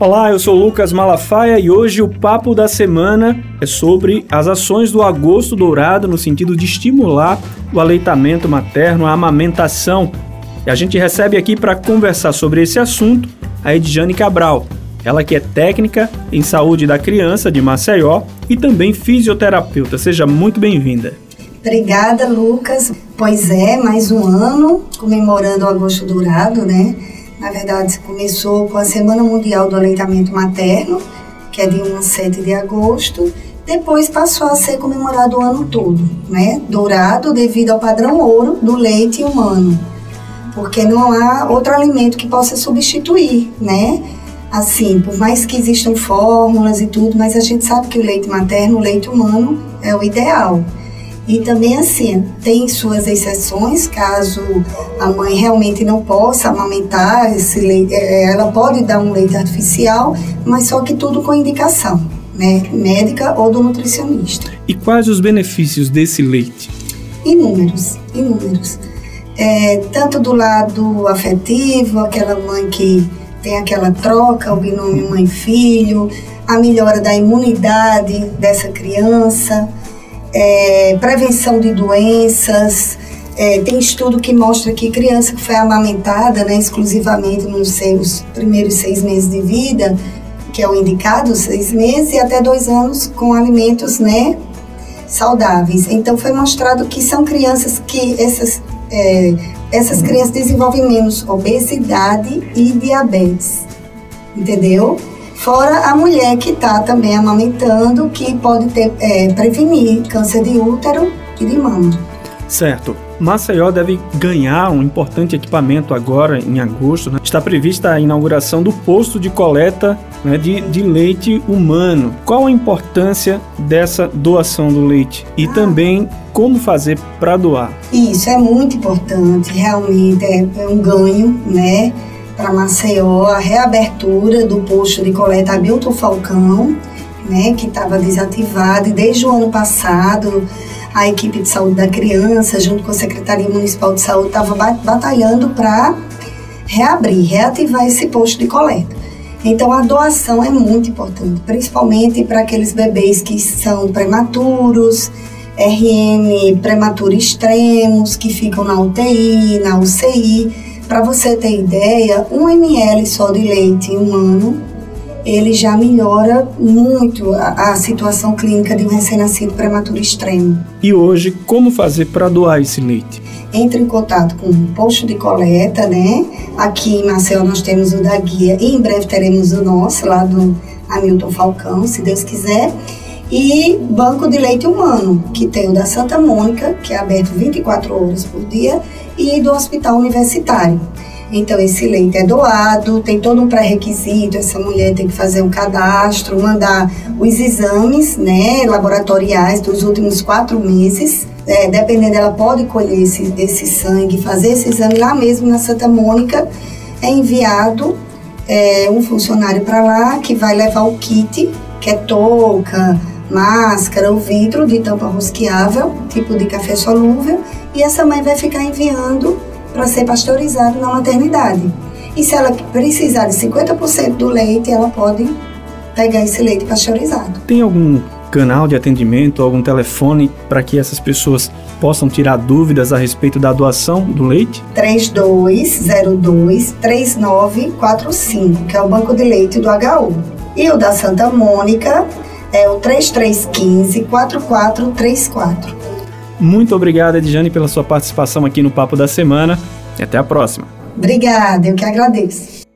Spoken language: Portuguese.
Olá, eu sou Lucas Malafaia e hoje o papo da semana é sobre as ações do agosto dourado no sentido de estimular o aleitamento materno, a amamentação. E a gente recebe aqui para conversar sobre esse assunto a Edjane Cabral, ela que é técnica em saúde da criança de Maceió e também fisioterapeuta. Seja muito bem-vinda. Obrigada, Lucas. Pois é, mais um ano comemorando o agosto dourado, né? Na verdade, começou com a Semana Mundial do Aleitamento Materno, que é de 1 a 7 de agosto. Depois passou a ser comemorado o ano todo, né? Dourado devido ao padrão ouro do leite humano, porque não há outro alimento que possa substituir, né? Assim, por mais que existam fórmulas e tudo, mas a gente sabe que o leite materno, o leite humano, é o ideal. E também assim, tem suas exceções, caso a mãe realmente não possa amamentar esse leite, é, ela pode dar um leite artificial, mas só que tudo com indicação, né, médica ou do nutricionista. E quais os benefícios desse leite? Inúmeros, inúmeros. É, tanto do lado afetivo, aquela mãe que tem aquela troca, o binômio mãe-filho, a melhora da imunidade dessa criança, é, prevenção de doenças. É, tem estudo que mostra que criança que foi amamentada né, exclusivamente nos seus primeiros seis meses de vida, que é o indicado, seis meses, e até dois anos com alimentos né, saudáveis. Então foi mostrado que são crianças que essas, é, essas crianças desenvolvem menos obesidade e diabetes. Entendeu? Fora a mulher que está também amamentando, que pode ter, é, prevenir câncer de útero e de mama. Certo. Maceió deve ganhar um importante equipamento agora em agosto. Né? Está prevista a inauguração do posto de coleta né, de, de, leite humano. Qual a importância dessa doação do leite? E ah. também como fazer para doar? Isso é muito importante, realmente é, é um ganho, né? Para Maceió a reabertura do posto de coleta Hamilton Falcão, né, que estava desativado e desde o ano passado a equipe de saúde da criança, junto com a Secretaria Municipal de Saúde, estava batalhando para reabrir, reativar esse posto de coleta. Então a doação é muito importante, principalmente para aqueles bebês que são prematuros, RM prematuro extremos, que ficam na UTI, na UCI para você ter ideia, um ml só de leite humano, ele já melhora muito a, a situação clínica de um recém-nascido prematuro extremo. E hoje, como fazer para doar esse leite? Entre em contato com o posto de coleta, né? Aqui em Maceió nós temos o da guia e em breve teremos o nosso, lá do Hamilton Falcão, se Deus quiser e banco de leite humano, que tem o da Santa Mônica, que é aberto 24 horas por dia, e do Hospital Universitário. Então, esse leite é doado, tem todo um pré-requisito, essa mulher tem que fazer um cadastro, mandar os exames né, laboratoriais dos últimos quatro meses. É, dependendo, ela pode colher esse, esse sangue, fazer esse exame lá mesmo na Santa Mônica. É enviado é, um funcionário para lá que vai levar o kit, que é touca, máscara, o vidro de tampa rosqueável, tipo de café solúvel, e essa mãe vai ficar enviando para ser pasteurizado na maternidade. E se ela precisar de 50% do leite, ela pode pegar esse leite pasteurizado. Tem algum canal de atendimento, algum telefone para que essas pessoas possam tirar dúvidas a respeito da doação do leite? 3202-3945, que é o banco de leite do HU. E o da Santa Mônica é o 3315 4434. Muito obrigado, Edjane, pela sua participação aqui no Papo da Semana. E até a próxima. Obrigada, eu que agradeço.